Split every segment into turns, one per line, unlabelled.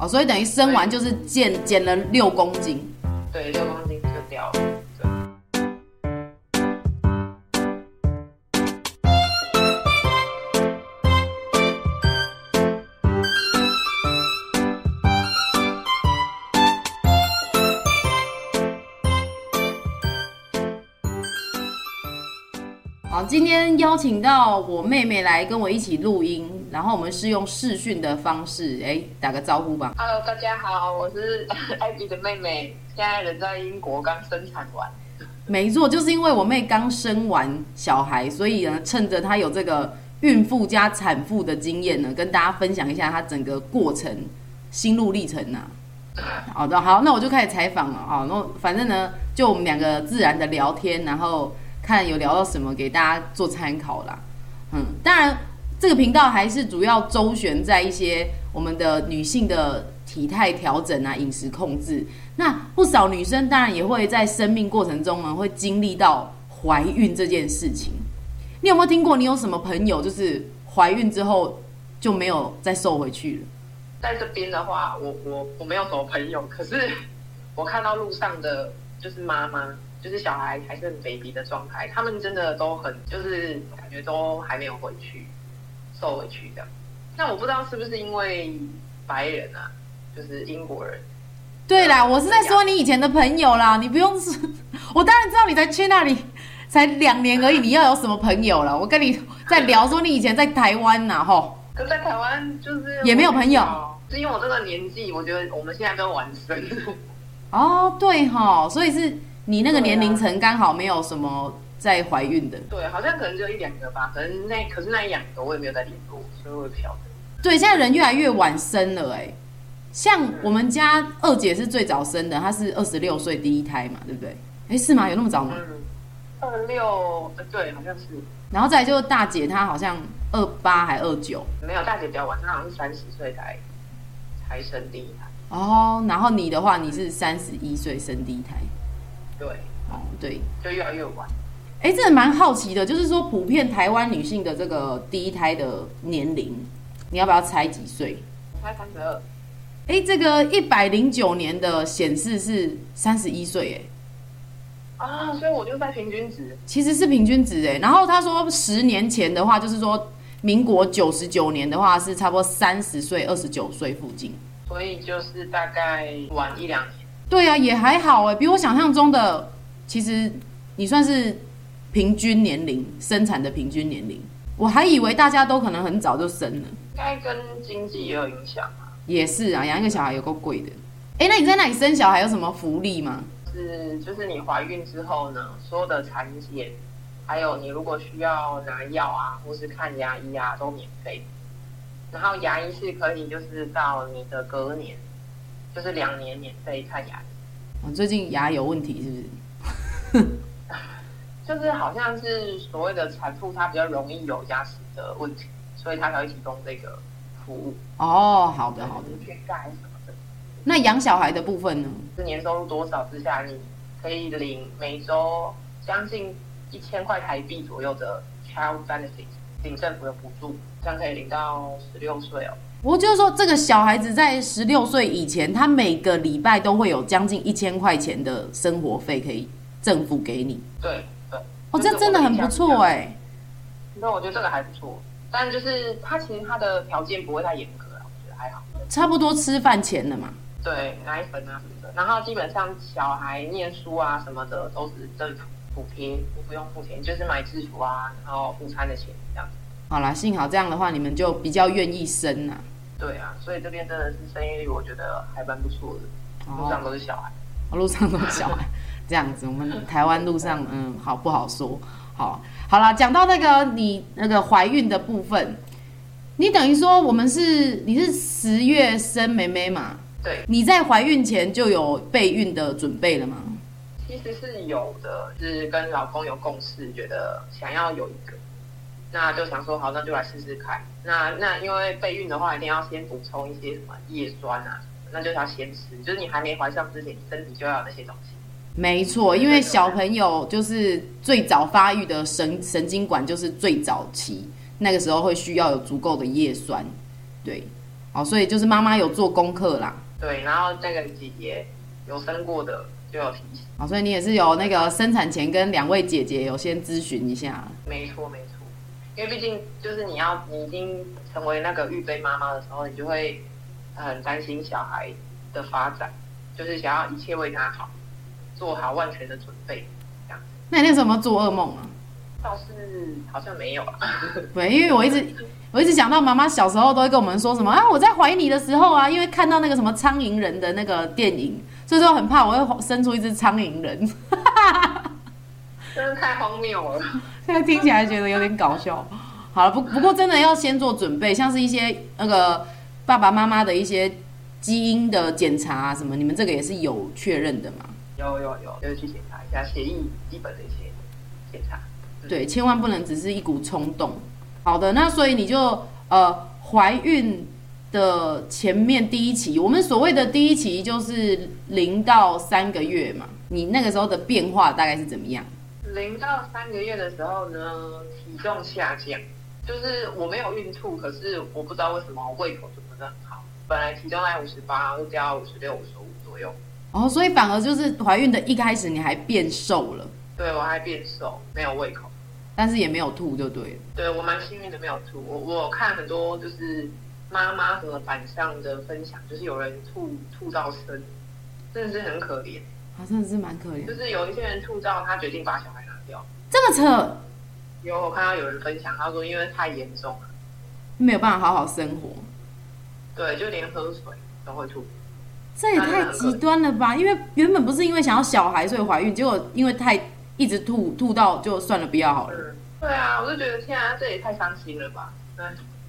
哦，所以等于生完就是减减了六公斤。
对，六公斤就掉了。
今天邀请到我妹妹来跟我一起录音，然后我们是用视讯的方式，哎，打个招呼吧。
Hello，大家好，我是 艾比的妹妹，现在人在英国，刚生产完。
没错，就是因为我妹刚生完小孩，所以呢，趁着她有这个孕妇加产妇的经验呢，跟大家分享一下她整个过程心路历程呐、啊。好的，好，那我就开始采访了啊。那反正呢，就我们两个自然的聊天，然后。看有聊到什么，给大家做参考啦。嗯，当然这个频道还是主要周旋在一些我们的女性的体态调整啊、饮食控制。那不少女生当然也会在生命过程中呢，会经历到怀孕这件事情。你有没有听过？你有什么朋友就是怀孕之后就没有再瘦回去了？
在这边的话，我我我没有什么朋友，可是 我看到路上的就是妈妈。就是小孩还是很 baby 的状态，他们真的都很，就是感觉都还没有回去，瘦回去这样。那我不知道是不是因为白人啊，就是英国人。
对啦，我是在说你以前的朋友啦，你不用说，我当然知道你才去那里才两年而已，你要有什么朋友了？我跟你在聊说你以前在台湾呐，吼。
可在台湾就是
也没有朋友，
是因为我这个年纪，我觉得我们现在都晚生。
哦，对哈，所以是。你那个年龄层刚好没有什么在怀孕的，
对，好像可能就一两个吧，可能那可是那一两个我也没有在联络，所以我也不晓得。
对，现在人越来越晚生了哎，像我们家二姐是最早生的，她是二十六岁第一胎嘛，对不对？哎，是吗？有那么早吗？
嗯，二六，对，好像是。
然后再就是大姐，她好像二八还二九，
没有，大姐比较晚，她好像是三十岁才才生第一胎。
哦，然后你的话，你是三十一岁生第一胎。
对，
哦，对，
就越来越晚。
哎，这蛮好奇的，就是说，普遍台湾女性的这个第一胎的年龄，你要不要猜几岁？
猜三十二。
哎，这个一百零九年的显示是三十一岁，
哎。啊，所以我就在平均值。
其实是平均值，哎。然后他说，十年前的话，就是说，民国九十九年的话是差不多三十岁，二十九岁附近。
所以就是大概晚一两年。
对啊，也还好哎，比我想象中的，其实你算是平均年龄生产的平均年龄，我还以为大家都可能很早就生了。
应该跟经济也有影响啊。
也是啊，养一个小孩有够贵的。哎，那你在那里生小孩有什么福利吗？
是，就是你怀孕之后呢，所有的产检，还有你如果需要拿药啊，或是看牙医啊，都免费。然后牙医是可以，就是到你的隔年。就是两年免费看牙，
我最近牙有问题是不是？
就是好像是所谓的产妇，她比较容易有牙齿的问题，所以她才会提供这个服务。
哦，好的好的。
缺钙什么的。
那养小孩的部分呢？
是年收入多少之下，你可以领每周将近一千块台币左右的 child benefit，领政府的补助，这样可以领到十六岁哦。
我就是说，这个小孩子在十六岁以前，他每个礼拜都会有将近一千块钱的生活费可以政府给你。
对对，
哦，这真的很不错哎。
那我觉得这个还不错，但就是他其实他的条件不会太严格啊，我觉得还好。
差不多吃饭钱的嘛。
对，奶粉啊什么的，然后基本上小孩念书啊什么的都是政府补贴，你不用付钱，就是买制服啊，然后午餐的钱这样子。
好啦，幸好这样的话，你们就比较愿意生呐、啊。
对啊，所以这边真的是生育率，我觉得还蛮不错的。路上都是小孩，
哦、路上都是小孩，这样子，我们台湾路上，嗯，好不好说？好，好啦，讲到那个你那个怀孕的部分，你等于说我们是你是十月生妹妹嘛？
对。
你在怀孕前就有备孕的准备了吗？
其实是有的，是跟老公有共识，觉得想要有一个。那就想说好，那就来试试看。那那因为备孕的话，一定要先补充一些什么叶酸啊，那就是要先吃。就是你还没怀上之前，你身体就要有那些东西。
没错，因为小朋友就是最早发育的神神经管，就是最早期那个时候会需要有足够的叶酸。对，哦，所以就是妈妈有做功课啦。
对，然后那个姐姐有生过的就有提醒。
哦，所以你也是有那个生产前跟两位姐姐有先咨询一下。
没错，没错。因为毕竟就是你要你已经成为那个预备妈妈的时候，你就会很担心小孩的发展，就是想要一切为他好，做好万全的准备。这样。
那你那时候有没有做噩梦啊？
倒是好像没有啊。
对，因为我一直我一直想到妈妈小时候都会跟我们说什么啊，我在怀你的时候啊，因为看到那个什么苍蝇人的那个电影，所以说很怕我会生出一只苍蝇人。
真的太荒谬了。
现在听起来觉得有点搞笑。好了，不不过真的要先做准备，像是一些那个爸爸妈妈的一些基因的检查啊什么，你们这个也是有确认的吗？
有有有，就是去检查一下血液基本的一些检查。
对，千万不能只是一股冲动。好的，那所以你就呃怀孕的前面第一期，我们所谓的第一期就是零到三个月嘛，你那个时候的变化大概是怎么样？
零到三个月的时候呢，体重下降，就是我没有孕吐，可是我不知道为什么我胃口就不是很好。本来体重在五十八，就掉到五十六、五十五左右。
哦，所以反而就是怀孕的一开始你还变瘦了。
对，我还变瘦，没有胃口，
但是也没有吐，就对了。
对，我蛮幸运的，没有吐。我我看很多就是妈妈和板上的分享，就是有人吐吐到生，真的是很可怜。
啊，真的是蛮可怜。
就是有一些人吐到他决定把小孩拿掉，
这么扯。
有我看到有人分享，他说因为太严重了，
没有办法好好生活。
对，就连喝水都会吐。
这也太极端了吧？因为原本不是因为想要小孩所以怀孕，结果因为太一直吐吐到就算了，不要好了。
嗯，对啊，我就觉得天啊，这也太伤心了吧？对。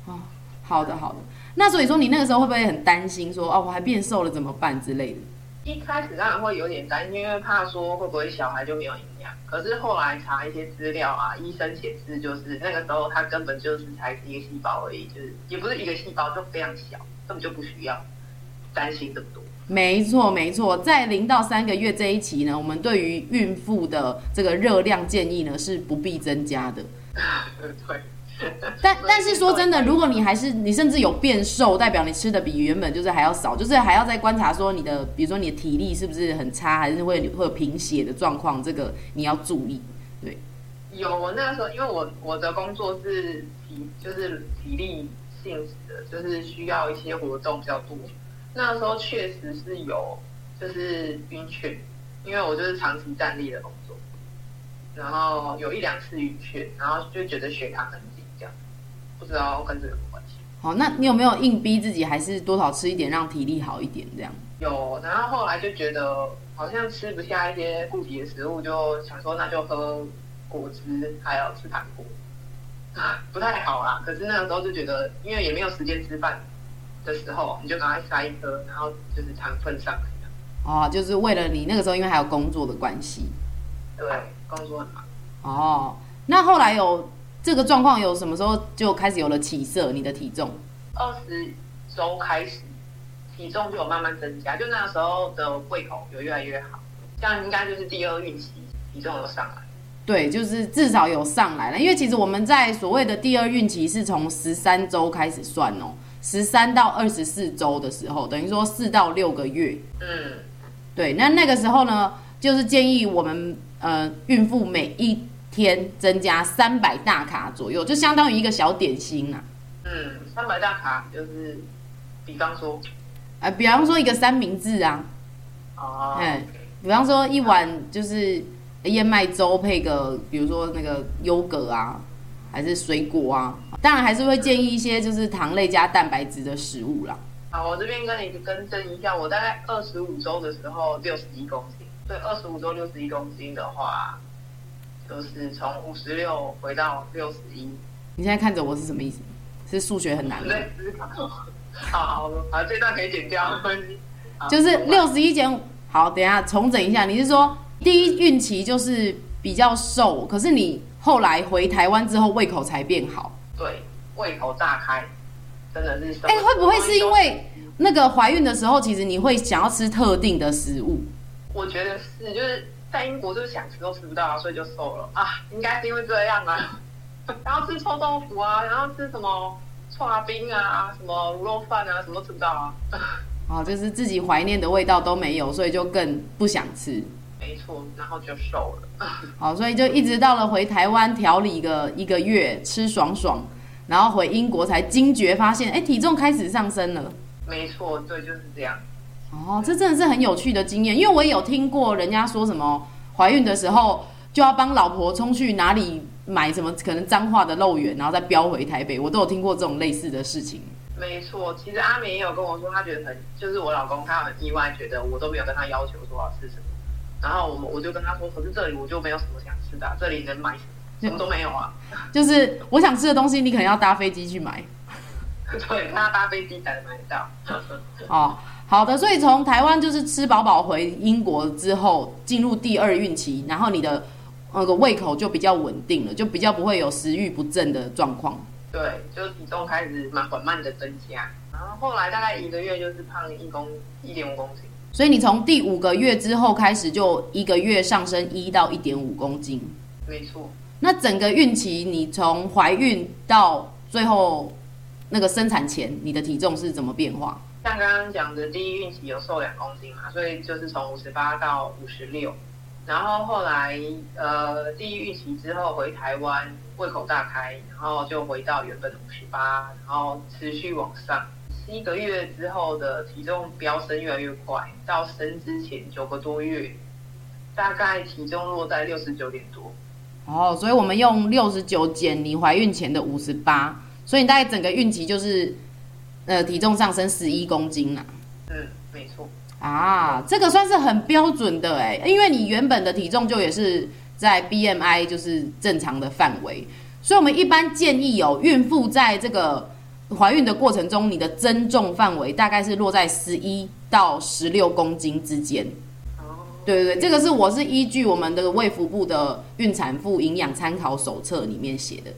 哦，好的好的。那所以说你那个时候会不会很担心说哦，我还变瘦了怎么办之类的？
一开始当然会有点担心，因为怕说会不会小孩就没有营养。可是后来查一些资料啊，医生显示就是那个时候他根本就是才是一个细胞而已，就是也不是一个细胞，就非常小，根本就不需要担心这么多。
没错没错，在零到三个月这一期呢，我们对于孕妇的这个热量建议呢是不必增加的。
对。
但但是说真的，如果你还是你甚至有变瘦，代表你吃的比原本就是还要少，就是还要再观察说你的，比如说你的体力是不是很差，还是会会有贫血的状况，这个你要注意。对，
有我那时候，因为我我的工作是体就是体力性质的，就是需要一些活动比较多。那时候确实是有就是晕眩，因为我就是长期站立的工作，然后有一两次晕眩，然后就觉得血糖很低。不知道跟这个有关系。
好，那你有没有硬逼自己，还是多少吃一点，让体力好一点这样？
有，然后后来就觉得好像吃不下一些固体的食物，就想说那就喝果汁，还有吃糖果，不太好啦。可是那个时候就觉得，因为也没有时间吃饭的时候，你就赶快塞一颗，然后就是糖分上来。
哦，就是为了你那个时候，因为还有工作的关系。
对，工作很忙。
哦，那后来有。这个状况有什么时候就开始有了起色？你的体重
二十周开始，体重就有慢慢增加，就那时候的胃口有越来越好，这样应该就是第二孕期体重有上来。
对，就是至少有上来了，因为其实我们在所谓的第二孕期是从十三周开始算哦，十三到二十四周的时候，等于说四到六个月。
嗯，
对，那那个时候呢，就是建议我们呃孕妇每一天增加三百大卡左右，就相当于一个小点心啊。
嗯，三百大卡就是，比方说，
呃，比方说一个三明治啊。
哦。
嗯，比方说一碗就是燕麦粥配个，比如说那个优格啊，还是水果啊。当然还是会建议一些就是糖类加蛋白质的食物啦。
好，我这边跟你更正一下，我大概二十五周的时候六十一公斤，对，二十五周六十一公斤的话。就是从五十六回到六十一。你
现在看着我是什么意思？是数学很难的。
好好好，这段可以剪掉。
就是六十一减五。好，等一下重整一下。你是说第一孕期就是比较瘦，可是你后来回台湾之后胃口才变好？
对，胃口大开，真的是。
哎、欸，会不会是因为那个怀孕的时候，其实你会想要吃特定的食物？
我觉得是，就是。在英国就是想吃都吃不到啊，所以就瘦了啊，应该是因为这样啊。然后吃臭豆腐啊，然后吃什么串冰啊，什么卤肉饭啊，什么都吃不到啊。
哦，就是自己怀念的味道都没有，所以就更不想吃。
没错，然后就瘦了。
好，所以就一直到了回台湾调理个一个月，吃爽爽，然后回英国才惊觉发现，哎，体重开始上升了。
没错，对，就是这样。
哦，这真的是很有趣的经验，因为我也有听过人家说什么怀孕的时候就要帮老婆冲去哪里买什么可能脏话的肉圆，然后再飙回台北，我都有听过这种类似的事情。
没错，其实阿美也有跟我说，她觉得很，就是我老公他很意外，觉得我都没有跟他要求说要吃什么，然后我我就跟他说，可是这里我就没有什么想吃的，这里能买什么？都没有啊。就是我想吃的东西，你可能要搭飞机去买。对，他搭飞机才能买得到。
哦。好的，所以从台湾就是吃饱饱回英国之后，进入第二孕期，然后你的那个胃口就比较稳定了，就比较不会有食欲不振的状况。
对，就体重开始蛮缓慢的增加，然后后来大概一个月就是胖一公一点五公斤。
所以你从第五个月之后开始就一个月上升一到一点五公斤。
没错。
那整个孕期，你从怀孕到最后那个生产前，你的体重是怎么变化？
像刚刚讲的，第一孕期有瘦两公斤嘛，所以就是从五十八到五十六，然后后来呃第一孕期之后回台湾，胃口大开，然后就回到原本的五十八，然后持续往上，七个月之后的体重飙升越来越快，到生之前九个多月，大概体重落在六十九点多。
哦，所以我们用六十九减你怀孕前的五十八，所以你大概整个孕期就是。呃，体重上升十一公斤啊。
嗯，没错。
啊，这个算是很标准的哎，因为你原本的体重就也是在 BMI 就是正常的范围，所以我们一般建议有孕妇在这个怀孕的过程中，你的增重范围大概是落在十一到十六公斤之间。哦，对对对，这个是我是依据我们的卫福部的孕产妇营养参考手册里面写的，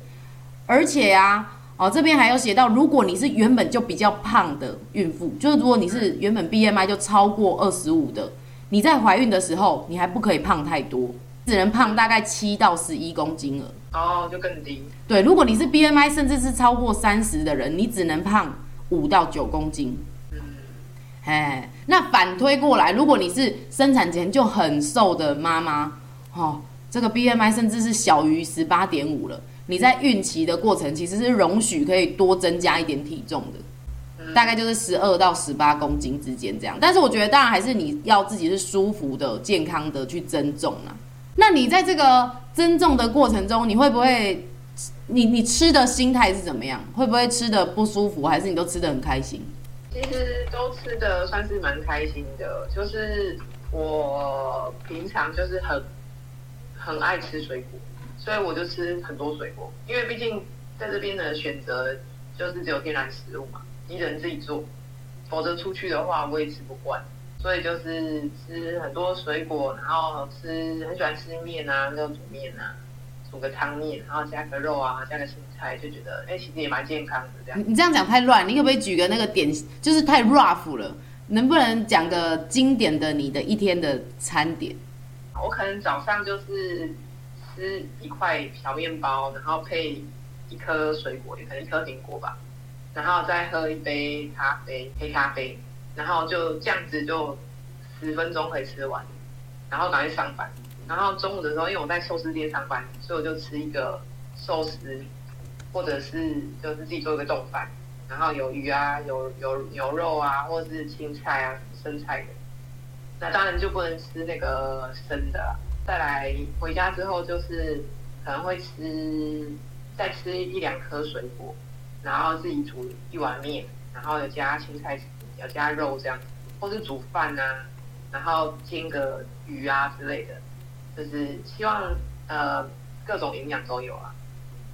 而且啊。哦，这边还有写到，如果你是原本就比较胖的孕妇，就是如果你是原本 BMI 就超过二十五的，你在怀孕的时候，你还不可以胖太多，只能胖大概七到十一公斤了。
哦，就更低。
对，如果你是 BMI 甚至是超过三十的人，你只能胖五到九公斤。嗯，哎，那反推过来，如果你是生产前就很瘦的妈妈，哦，这个 BMI 甚至是小于十八点五了。你在孕期的过程其实是容许可以多增加一点体重的，大概就是十二到十八公斤之间这样。但是我觉得当然还是你要自己是舒服的、健康的去增重啊。那你在这个增重的过程中，你会不会你你吃的心态是怎么样？会不会吃的不舒服，还是你都吃的很开心？
其实都吃的算是蛮开心的，就是我平常就是很很爱吃水果。所以我就吃很多水果，因为毕竟在这边的选择就是只有天然食物嘛，一人自己做，否则出去的话我也吃不惯，所以就是吃很多水果，然后吃很喜欢吃面啊，那种煮面啊，煮个汤面，然后加个肉啊，加个青菜，就觉得哎、欸，其实也蛮健康的这样。
你这样讲太乱，你可不可以举个那个点，就是太 rough 了，能不能讲个经典的你的一天的餐点？
我可能早上就是。吃一块小面包，然后配一颗水果，也可能一颗苹果吧，然后再喝一杯咖啡，黑咖啡，然后就这样子就十分钟可以吃完，然后赶去上班。然后中午的时候，因为我在寿司店上班，所以我就吃一个寿司，或者是就是自己做一个冻饭，然后有鱼啊，有有牛肉啊，或者是青菜啊，生菜的。那当然就不能吃那个生的。再来回家之后，就是可能会吃再吃一两颗水果，然后自己煮一碗面，然后有加青菜，有加肉这样子，或是煮饭啊，然后煎个鱼啊之类的，就是希望呃各种营养都有啊。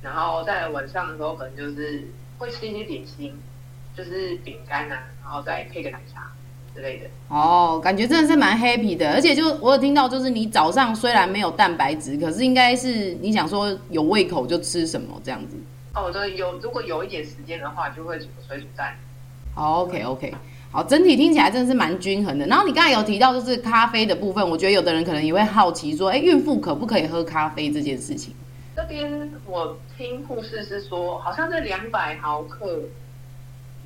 然后在晚上的时候，可能就是会吃一些点心，就是饼干啊，然后再配个奶茶。之类的
哦，感觉真的是蛮 happy 的，而且就我有听到，就是你早上虽然没有蛋白质，可是应该是你想说有胃口就吃什么这样子。
哦，对，有如果有一点时间的话，就会煮水煮蛋。
好，OK OK，好，整体听起来真的是蛮均衡的。然后你刚才有提到就是咖啡的部分，我觉得有的人可能也会好奇说，哎，孕妇可不可以喝咖啡这件事情？
这边我听护士是说，好像在两百毫克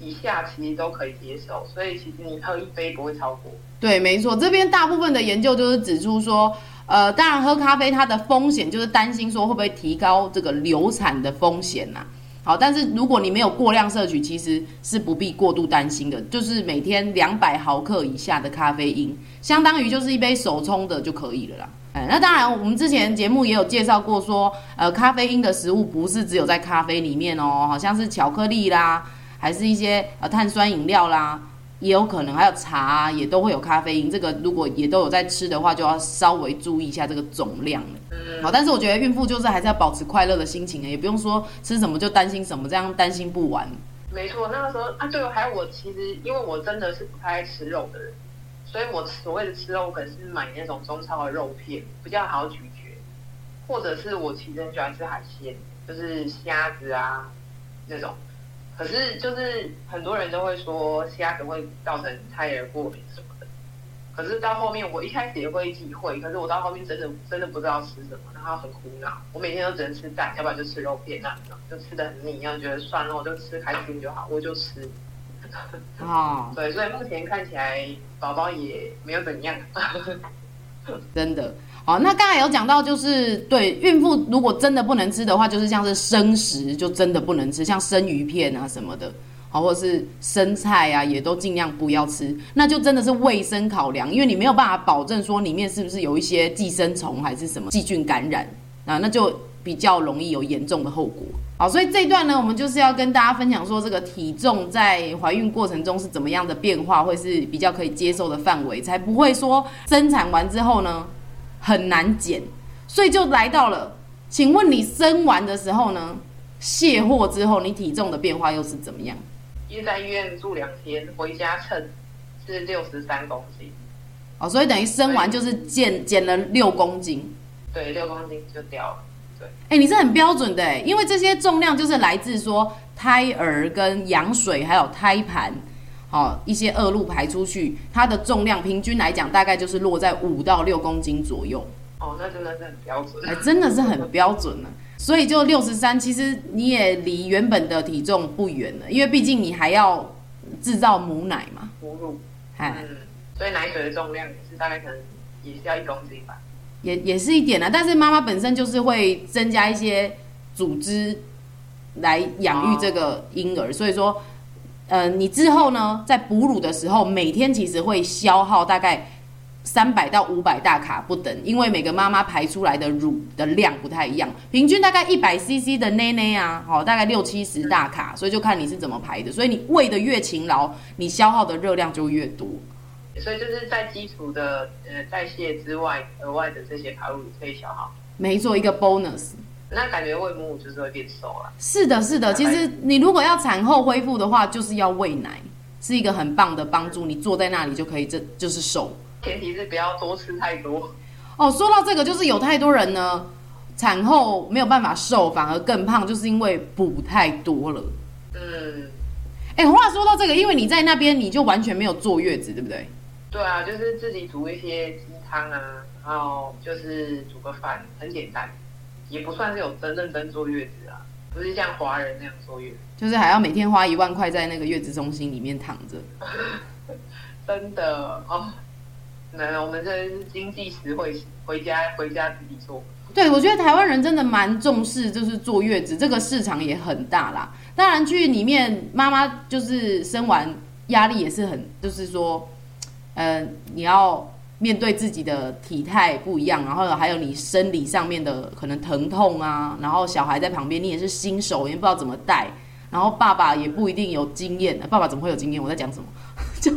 以下其实都可以接受，所以其实你喝一杯不会超过。
对，没错，这边大部分的研究就是指出说，呃，当然喝咖啡它的风险就是担心说会不会提高这个流产的风险呐、啊。好，但是如果你没有过量摄取，其实是不必过度担心的。就是每天两百毫克以下的咖啡因，相当于就是一杯手冲的就可以了啦。哎，那当然，我们之前节目也有介绍过说，呃，咖啡因的食物不是只有在咖啡里面哦，好像是巧克力啦，还是一些呃碳酸饮料啦。也有可能还有茶啊，也都会有咖啡因。这个如果也都有在吃的话，就要稍微注意一下这个总量了。嗯，好，但是我觉得孕妇就是还是要保持快乐的心情啊，也不用说吃什么就担心什么，这样担心不完。
没错，那个时候啊，对，还有我其实因为我真的是不太爱吃肉的人，所以我所谓的吃肉，我可能是买那种中超的肉片，比较好咀嚼，或者是我其实很喜欢吃海鲜，就是虾子啊那种。可是，就是很多人都会说虾子会造成胎儿过敏什么的。可是到后面，我一开始也会忌讳，可是我到后面真的真的不知道吃什么，然后很苦恼。我每天都只能吃蛋，要不然就吃肉片那种，就吃的很腻，然后觉得算了，我就吃开心就好，我就吃。
哦，
对，所以目前看起来宝宝也没有怎样，
真的。好，那刚才有讲到，就是对孕妇如果真的不能吃的话，就是像是生食就真的不能吃，像生鱼片啊什么的，好，或者是生菜啊，也都尽量不要吃。那就真的是卫生考量，因为你没有办法保证说里面是不是有一些寄生虫还是什么细菌感染啊，那就比较容易有严重的后果。好，所以这一段呢，我们就是要跟大家分享说，这个体重在怀孕过程中是怎么样的变化，会是比较可以接受的范围，才不会说生产完之后呢，很难减，所以就来到了。请问你生完的时候呢？卸货之后，你体重的变化又是怎么样？
因为在医院住两天，回家称是六十三公斤。
哦，所以等于生完就是减减了六公斤。
对，六公斤就掉了。对，
哎、欸，你是很标准的哎，因为这些重量就是来自说胎儿跟羊水还有胎盘。好，一些恶露排出去，它的重量平均来讲，大概就是落在五到六公斤左右。
哦，那真的是很标准，
哎，真的是很标准了。所以就六十三，其实你也离原本的体重不远了，因为毕竟你还要制造母奶嘛。
母乳，嗯，所以奶水的重量也是大概可能也是要一公斤吧。
也也是一点啊，但是妈妈本身就是会增加一些组织来养育这个婴儿，哦，所以说。呃，你之后呢，在哺乳的时候，每天其实会消耗大概三百到五百大卡不等，因为每个妈妈排出来的乳的量不太一样，平均大概一百 CC 的奶奶啊，好，大概六七十大卡，所以就看你是怎么排的。所以你喂的越勤劳，你消耗的热量就越多。
所以就是在基础的呃代谢之外，额外的这些卡路里可以消耗。
没错，一个 bonus。
那感觉喂母乳就是会变瘦了。
是的，是的。其实你如果要产后恢复的话，就是要喂奶，是一个很棒的帮助。你坐在那里就可以，这就是瘦。
前提是不要多吃太多。
哦，说到这个，就是有太多人呢，产后没有办法瘦，反而更胖，就是因为补太多了。嗯。哎，话说到这个，因为你在那边，你就完全没有坐月子，对不对？
对啊，就是自己煮一些鸡汤啊，然后就是煮个饭，很简单。也不算是有真认真坐月子啊，不是像华人那样坐月子，
就是还要每天花一万块在那个月子中心里面躺着。
真的哦，那我们这是经济实惠，回家回家自己做。
对，我觉得台湾人真的蛮重视，就是坐月子这个市场也很大啦。当然去里面妈妈就是生完压力也是很，就是说，呃，你要。面对自己的体态不一样，然后还有你生理上面的可能疼痛啊，然后小孩在旁边，你也是新手，也不知道怎么带，然后爸爸也不一定有经验，爸爸怎么会有经验？我在讲什么？就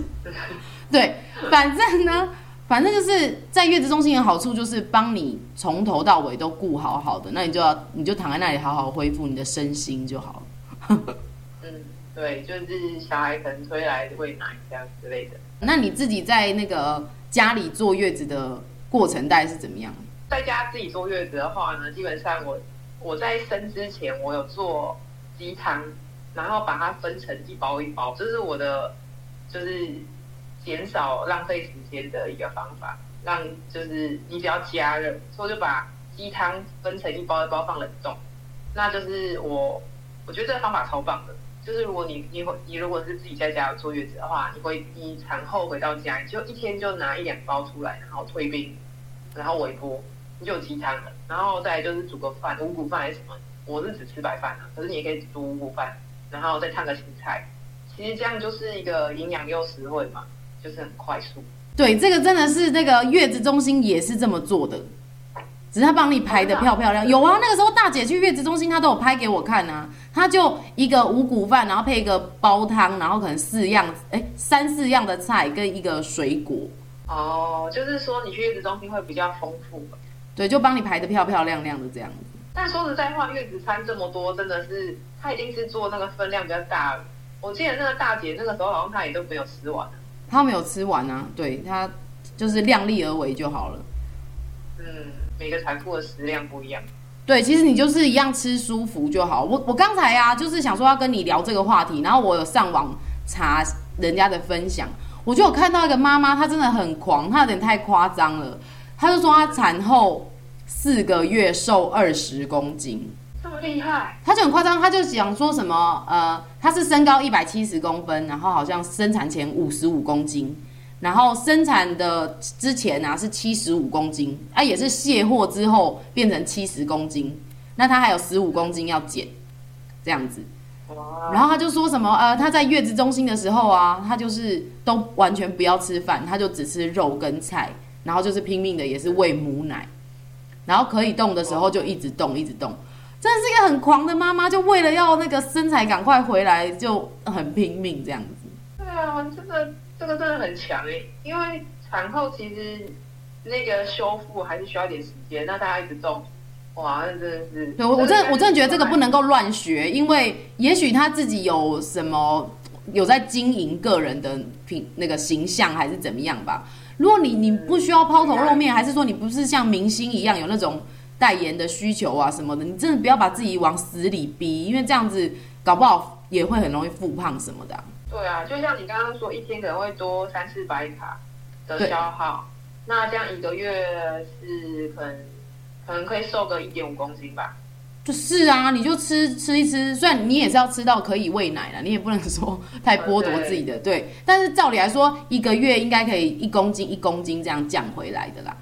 对，反正呢，反正就是在月子中心的好处就是帮你从头到尾都顾好好的，那你就要你就躺在那里好好恢复你的身心就好了。
嗯，对，就是小孩可能推来喂奶这样之类的。
那你自己在那个。家里坐月子的过程大概是怎么样？
在家自己坐月子的话呢，基本上我我在生之前我有做鸡汤，然后把它分成一包一包，这是我的就是减少浪费时间的一个方法。让就是你只要加热，所以就把鸡汤分成一包一包放冷冻，那就是我我觉得这个方法超棒的。就是如果你你会你如果是自己在家坐月子的话，你会你产后回到家，你就一天就拿一两包出来，然后退冰，然后微波，你就有鸡汤了。然后再就是煮个饭，五谷饭还是什么？我是只吃白饭啊，可是你也可以煮五谷饭，然后再烫个青菜。其实这样就是一个营养又实惠嘛，就是很快速。
对，这个真的是那个月子中心也是这么做的。只是他帮你排的漂漂亮，有啊，那个时候大姐去月子中心，她都有拍给我看啊。她就一个五谷饭，然后配一个煲汤，然后可能四样，哎，三四样的菜跟一个水果。
哦，就是说你去月子中心会比较丰富。
对，就帮你排的漂漂亮亮的这样子。
但说实在话，月子餐这么多，真的是她一定是做那个分量比较大。我记得那个大姐那个时候好像她也都没有吃完。
她没有吃完啊，对，她就是量力而为就好了。
嗯。每个产妇的食量不一样，
对，其实你就是一样吃舒服就好。我我刚才呀、啊，就是想说要跟你聊这个话题，然后我有上网查人家的分享，我就有看到一个妈妈，她真的很狂，她有点太夸张了。她就说她产后四个月瘦二十公斤，
这么厉害，
她就很夸张，她就想说什么呃，她是身高一百七十公分，然后好像生产前五十五公斤。然后生产的之前啊是七十五公斤，啊也是卸货之后变成七十公斤，那他还有十五公斤要减，这样子。然后他就说什么呃他在月子中心的时候啊，他就是都完全不要吃饭，他就只吃肉跟菜，然后就是拼命的也是喂母奶，然后可以动的时候就一直动一直动，真的是一个很狂的妈妈，就为了要那个身材赶快回来就很拼命这样子。
对啊，真的。这个真的很强诶，因为产后其实那个修复还是需要一点时间。那大家一直动，哇，那真的是……
对，我我真的我真的觉得这个不能够乱学，因为也许他自己有什么有在经营个人的品那个形象还是怎么样吧。如果你你不需要抛头露面，还是说你不是像明星一样有那种代言的需求啊什么的，你真的不要把自己往死里逼，因为这样子搞不好也会很容易复胖什么的啊。
对啊，就像你刚刚说，一天可能会多三四百卡的消耗，那这样一个月是可能可能可以瘦个一点五公斤吧？
就是啊，你就吃吃一吃，虽然你也是要吃到可以喂奶了，你也不能说太剥夺自己的，对，对。但是照理来说，一个月应该可以一公斤一公斤这样降回来的啦，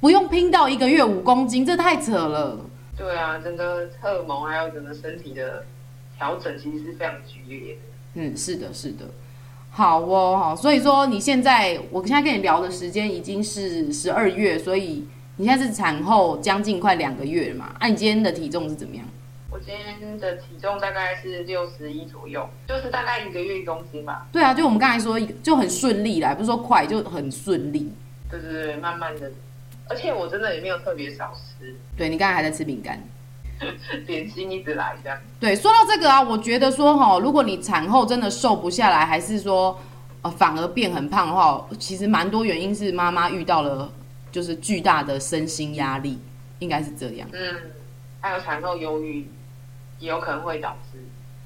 不用拼到一个月五公斤，这太扯了。
对啊，整个荷尔蒙还有整个身体的调整其实是非常剧烈的。
嗯，是的，是的，好哦，好，所以说你现在，我现在跟你聊的时间已经是十二月，所以你现在是产后将近快两个月了嘛？啊，你今天的体重是怎么样？
我今天的体重大概是六十一左右，就是大概一个月一公斤吧。
对啊，就我们刚才说，就很顺利啦，不是说快，就很顺利。
对对对，慢慢的，而且我真的也没有特别少吃。
对，你刚才还在吃饼干。
点心一直来这样。
对，说到这个啊，我觉得说哈，如果你产后真的瘦不下来，还是说呃反而变很胖的话，其实蛮多原因是妈妈遇到了就是巨大的身心压力，应该是这样。
嗯，还有产后忧郁也有可能会导致。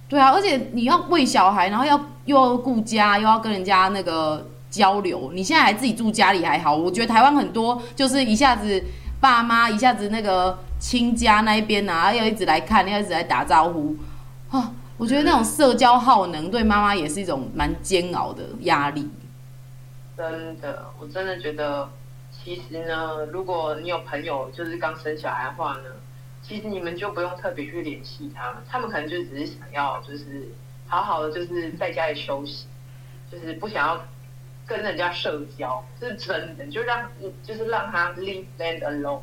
对啊，而且你要喂小孩，然后要又要顾家，又要跟人家那个交流。你现在还自己住家里还好，我觉得台湾很多就是一下子爸妈一下子那个。亲家那一边啊，要一直来看，要一直来打招呼，啊，我觉得那种社交耗能对妈妈也是一种蛮煎熬的压力。
真的，我真的觉得，其实呢，如果你有朋友就是刚生小孩的话呢，其实你们就不用特别去联系他们，他们可能就只是想要就是好好的就是在家里休息，就是不想要跟人家社交，是真的，就让就是让他 leave them alone。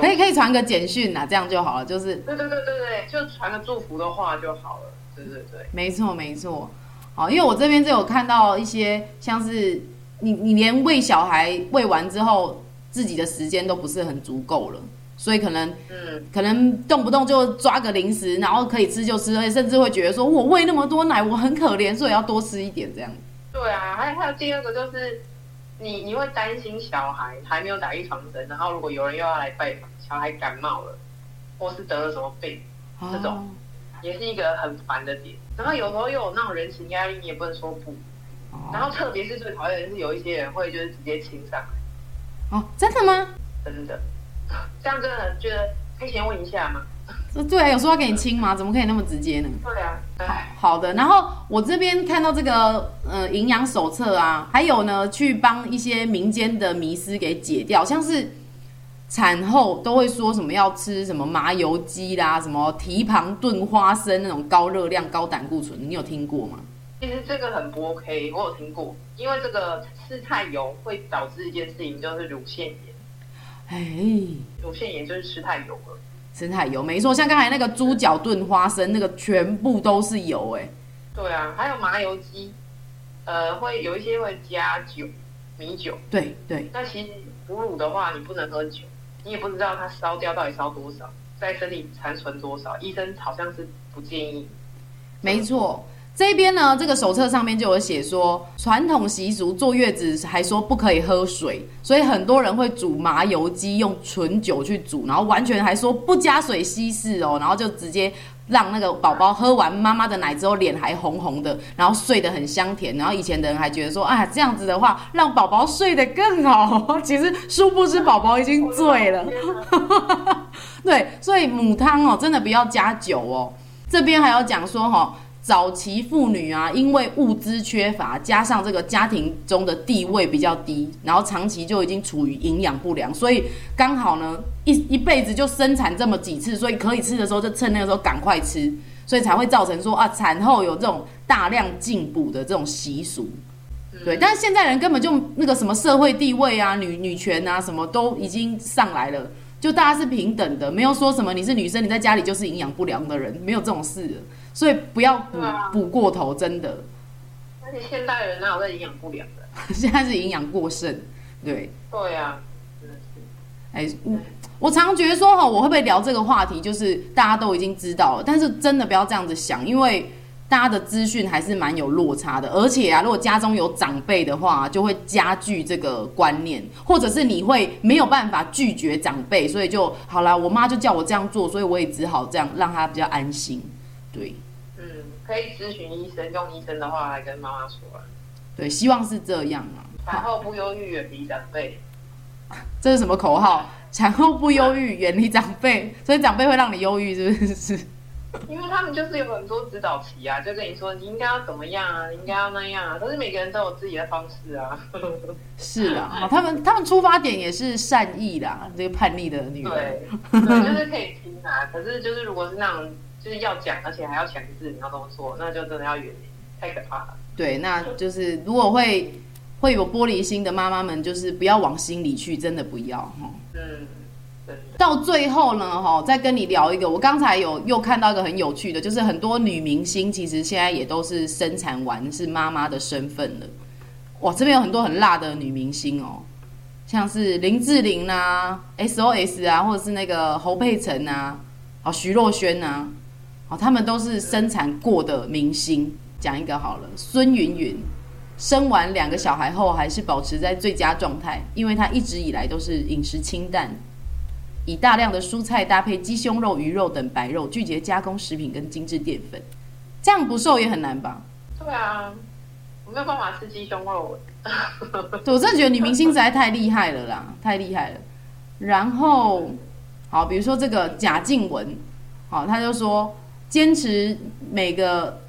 可以可以传个简讯呐，这样就好了，就是
对对对对对，就传个祝福的话就好了，对对对，
没错没错，好，因为我这边就有看到一些像是你你连喂小孩喂完之后，自己的时间都不是很足够了，所以可能嗯可能动不动就抓个零食，然后可以吃就吃，而且甚至会觉得说我喂那么多奶我很可怜，所以要多吃一点这样。
对啊，还有还有第二个就是。你你会担心小孩还没有打预防针，然后如果有人又要来拜访，小孩感冒了，或是得了什么病，哦、这种也是一个很烦的点。然后有时候又有那种人情压力，你也不能说不。哦、然后特别是最讨厌的是有一些人会就是直接亲上来。
哦，真的吗？
真的。这样真的觉得可以先问一下吗？
对啊，有说要给你亲吗？怎么可以那么直接呢？
对啊，
好好的。然后我这边看到这个呃营养手册啊，还有呢，去帮一些民间的迷思给解掉，像是产后都会说什么要吃什么麻油鸡啦，什么蹄膀炖花生那种高热量、高胆固醇，你有听过吗？
其实这个很不 OK，我有听过，因为这个吃太油会导致一件事情，就是乳腺炎。
哎，
乳腺炎就是吃太油了。
吃太油，没错，像刚才那个猪脚炖花生，那个全部都是油哎。
对啊，还有麻油鸡，呃，会有一些会加酒，米酒。
对对。
那其实哺乳的话，你不能喝酒，你也不知道它烧掉到底烧多少，在身体残存多少，医生好像是不建议。
没错。这边呢，这个手册上面就有写说，传统习俗坐月子还说不可以喝水，所以很多人会煮麻油鸡，用纯酒去煮，然后完全还说不加水稀释哦，然后就直接让那个宝宝喝完妈妈的奶之后脸还红红的，然后睡得很香甜，然后以前的人还觉得说啊，这样子的话让宝宝睡得更好，其实殊不知宝宝已经醉了。对，所以母汤哦，真的不要加酒哦。这边还要讲说哈、哦。早期妇女啊，因为物资缺乏，加上这个家庭中的地位比较低，然后长期就已经处于营养不良，所以刚好呢，一一辈子就生产这么几次，所以可以吃的时候就趁那个时候赶快吃，所以才会造成说啊，产后有这种大量进补的这种习俗。对，但是现在人根本就那个什么社会地位啊、女女权啊，什么都已经上来了，就大家是平等的，没有说什么你是女生，你在家里就是营养不良的人，没有这种事。所以不要补补、啊、过头，真的。
而且现代人哪有在营养不良的？
现在是营养过剩，对。
对啊，真的是。
哎、欸，我我常觉得说哈，我会不会聊这个话题，就是大家都已经知道了，但是真的不要这样子想，因为大家的资讯还是蛮有落差的。而且啊，如果家中有长辈的话，就会加剧这个观念，或者是你会没有办法拒绝长辈，所以就好啦，我妈就叫我这样做，所以我也只好这样，让她比较安心。对。
可以咨询医生，用医生的话来跟妈妈说。
对，希望是这样啊。
产后不忧郁，远离长辈。
这是什么口号？产后不忧郁，远离长辈。所以长辈会让你忧郁，是不 是？
因为他们就是有很多指导期啊，就跟你说你应该要怎么样啊，你应该要那样啊。可是每个人都有自己的方式啊。
是啊，他们他们出发点也是善意的，这个叛逆的女人。
对，对，就是可以听啊。可是就是如果是那种。就是要讲，而且还要强制你要这么做，那就真的要远离，太可怕了。对，那就是如果会会有玻璃心的妈妈们，就是不要往心里去，真的不要哈。嗯，对。到最后呢，哈，再跟你聊一个，我刚才有又看到一个很有趣的，就是很多女明星其实现在也都是生产完是妈妈的身份了。哇，这边有很多很辣的女明星哦，像是林志玲啊、SOS 啊，或者是那个侯佩岑啊，哦，徐若瑄啊。哦，他们都是生产过的明星。讲一个好了，孙云云生完两个小孩后，还是保持在最佳状态，因为她一直以来都是饮食清淡，以大量的蔬菜搭配鸡胸肉、鱼肉等白肉，拒绝加工食品跟精致淀粉。这样不瘦也很难吧？对啊，我没有办法吃鸡胸肉。
对，我真的觉得女明星实在太厉害了啦，太厉害了。然后，好，比如说这个贾静雯，好，她就说。坚持每个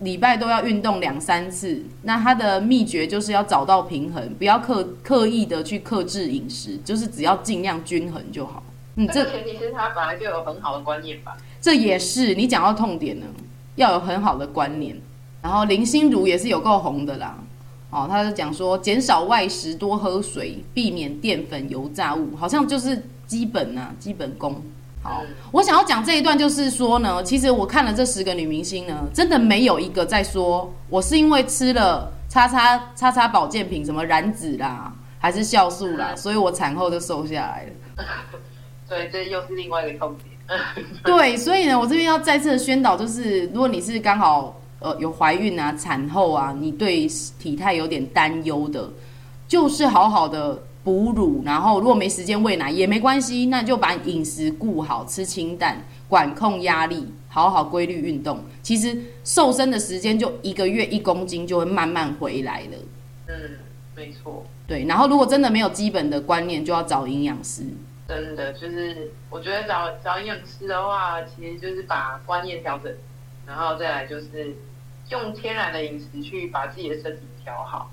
礼拜都要运动两三次，那他的秘诀就是要找到平衡，不要刻刻意的去克制饮食，就是只要尽量均衡就好。
嗯，这前提是他本来就有很好的观念吧？
这也是你讲到痛点呢，要有很好的观念。然后林心如也是有够红的啦，哦，他就讲说减少外食，多喝水，避免淀粉、油炸物，好像就是基本啊，基本功。好，我想要讲这一段，就是说呢，其实我看了这十个女明星呢，真的没有一个在说我是因为吃了叉叉叉叉保健品，什么燃脂啦，还是酵素啦，所以我产后就瘦下来了。
对，这又是另外一个痛点。
对，所以呢，我这边要再次的宣导，就是如果你是刚好呃有怀孕啊、产后啊，你对体态有点担忧的，就是好好的。哺乳，然后如果没时间喂奶也没关系，那就把饮食顾好，吃清淡，管控压力，好好规律运动。其实瘦身的时间就一个月一公斤就会慢慢回来了。
嗯，没错。
对，然后如果真的没有基本的观念，就要找营养师。
真的就是，我觉得找找营养师的话，其实就是把观念调整，然后再来就是用天然的饮食去把自己的身体调好，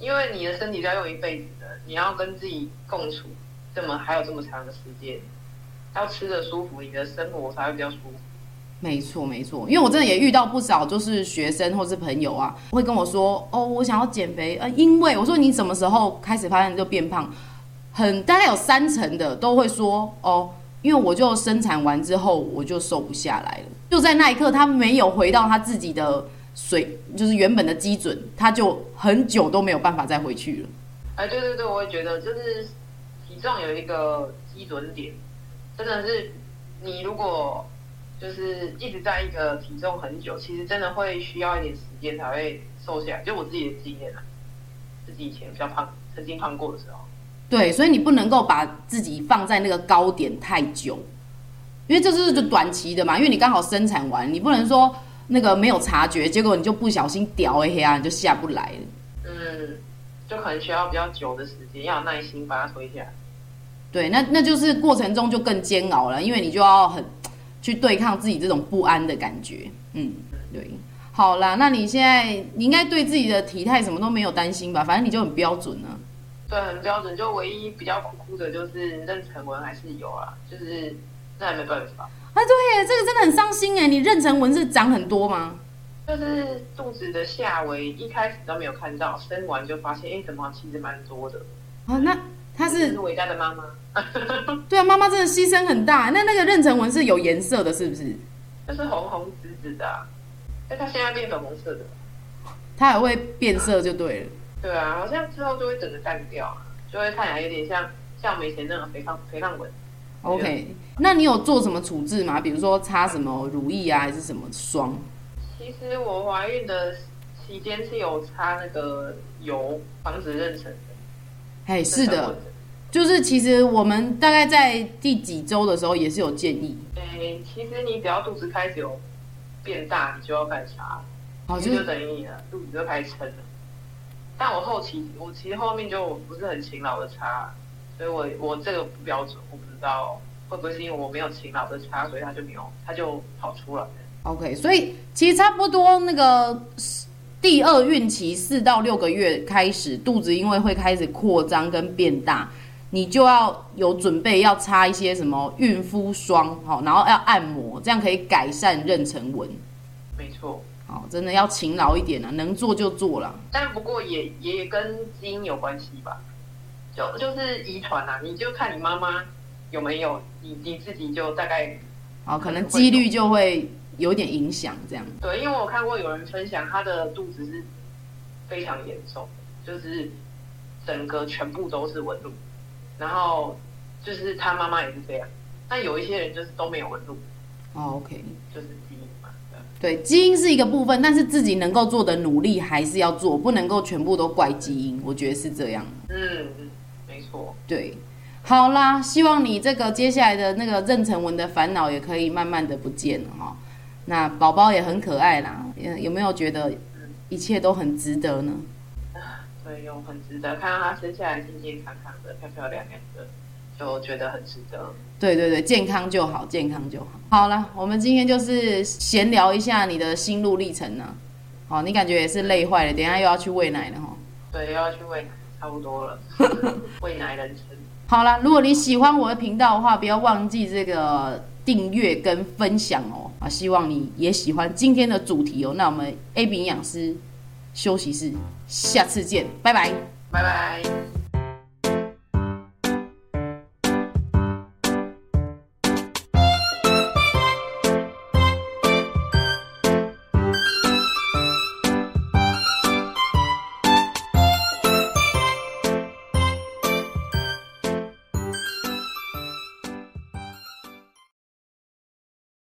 因为你的身体是要用一辈子的，你要跟自己共处这么还有这么长的时间，要吃得舒服，你的生活才会比较舒服。
没错，没错，因为我真的也遇到不少，就是学生或是朋友啊，会跟我说，哦，我想要减肥，呃，因为我说你什么时候开始发现就变胖，很大概有三成的都会说，哦，因为我就生产完之后我就瘦不下来了，就在那一刻他没有回到他自己的水，就是原本的基准，他就很久都没有办法再回去了。
哎，对对对，我也觉得就是体重有一个基准点，真的是你如果。就是一直在一个体重很久，其实真的会需要一点时间才会瘦下来。就我自己的经验啊，自己以前比较胖，曾经胖过的时候。
对，所以你不能够把自己放在那个高点太久，因为这是就短期的嘛。因为你刚好生产完，你不能说那个没有察觉，结果你就不小心掉一下，你就下不来了。
嗯，就可能需要比较久的时间，要有耐心把它推下来。
对，那那就是过程中就更煎熬了，因为你就要很。去对抗自己这种不安的感觉，嗯，对，好啦，那你现在你应该对自己的体态什么都没有担心吧？反正你就很标准呢。
对，很标准，就唯一比较酷酷的就是妊娠纹还是有啊，就是那也没办法。
啊，对耶，这个真的很伤心哎！你妊娠纹是长很多吗？
就是肚子的下围一开始都没有看到，生完就发现，哎，怎么其实蛮多的。
啊，那她是
伟大的妈妈。
对啊，妈妈真的牺牲很大。那那个妊娠纹是有颜色的，是不是？
就是红红紫紫的，哎，它现在变粉红色的，
它还会变色就对了。
对啊，好像之后就会整个淡掉，啊就会看起来有点像像我们以前那种肥胖肥胖纹。
OK，那你有做什么处置吗？比如说擦什么乳液啊，还是什么霜？
其实我怀孕的期间是有擦那个油，防止妊娠的。
哎，是的。就是其实我们大概在第几周的时候也是有建议。
哎，其实你只要肚子开始有变大，你就要开始擦，好，就等于你的肚子就开始撑了。但我后期我其实后面就不是很勤劳的擦，所以我我这个不标准，我不知道会不会是因为我没有勤劳的擦，所以它就没有，它就跑出来了。
OK，所以其实差不多那个第二孕期四到六个月开始，肚子因为会开始扩张跟变大。你就要有准备，要擦一些什么孕妇霜，好，然后要按摩，这样可以改善妊娠纹。
没错，
好，真的要勤劳一点啊，能做就做了。
但不过也也跟基因有关系吧，就就是遗传啊，你就看你妈妈有没有，你你自己就大概，
哦，可能几率就会有点影响这样。
对，因为我看过有人分享，他的肚子是非常严重，就是整个全部都是纹路。然后就是他妈妈也是这样，但有一些人就是都没有纹路。
哦，OK，
就是基因嘛。
对，基因是一个部分，但是自己能够做的努力还是要做，不能够全部都怪基因。我觉得是这样。
嗯错。对，
好啦，希望你这个接下来的那个妊娠纹的烦恼也可以慢慢的不见了哈。那宝宝也很可爱啦，有没有觉得一切都很值得呢？
对，有很值得，看到他生下来健健康康的、漂漂亮亮的，就觉得很值得。
对对对，健康就好，健康就好。好了，我们今天就是闲聊一下你的心路历程呢、啊。好，你感觉也是累坏了，等一下又要去喂奶了哈。
对，又要去喂奶，差不多了。未来人生。
好了，如果你喜欢我的频道的话，不要忘记这个订阅跟分享哦。啊，希望你也喜欢今天的主题哦。那我们 AB 营养师。休息室，下次见，拜拜，
拜拜。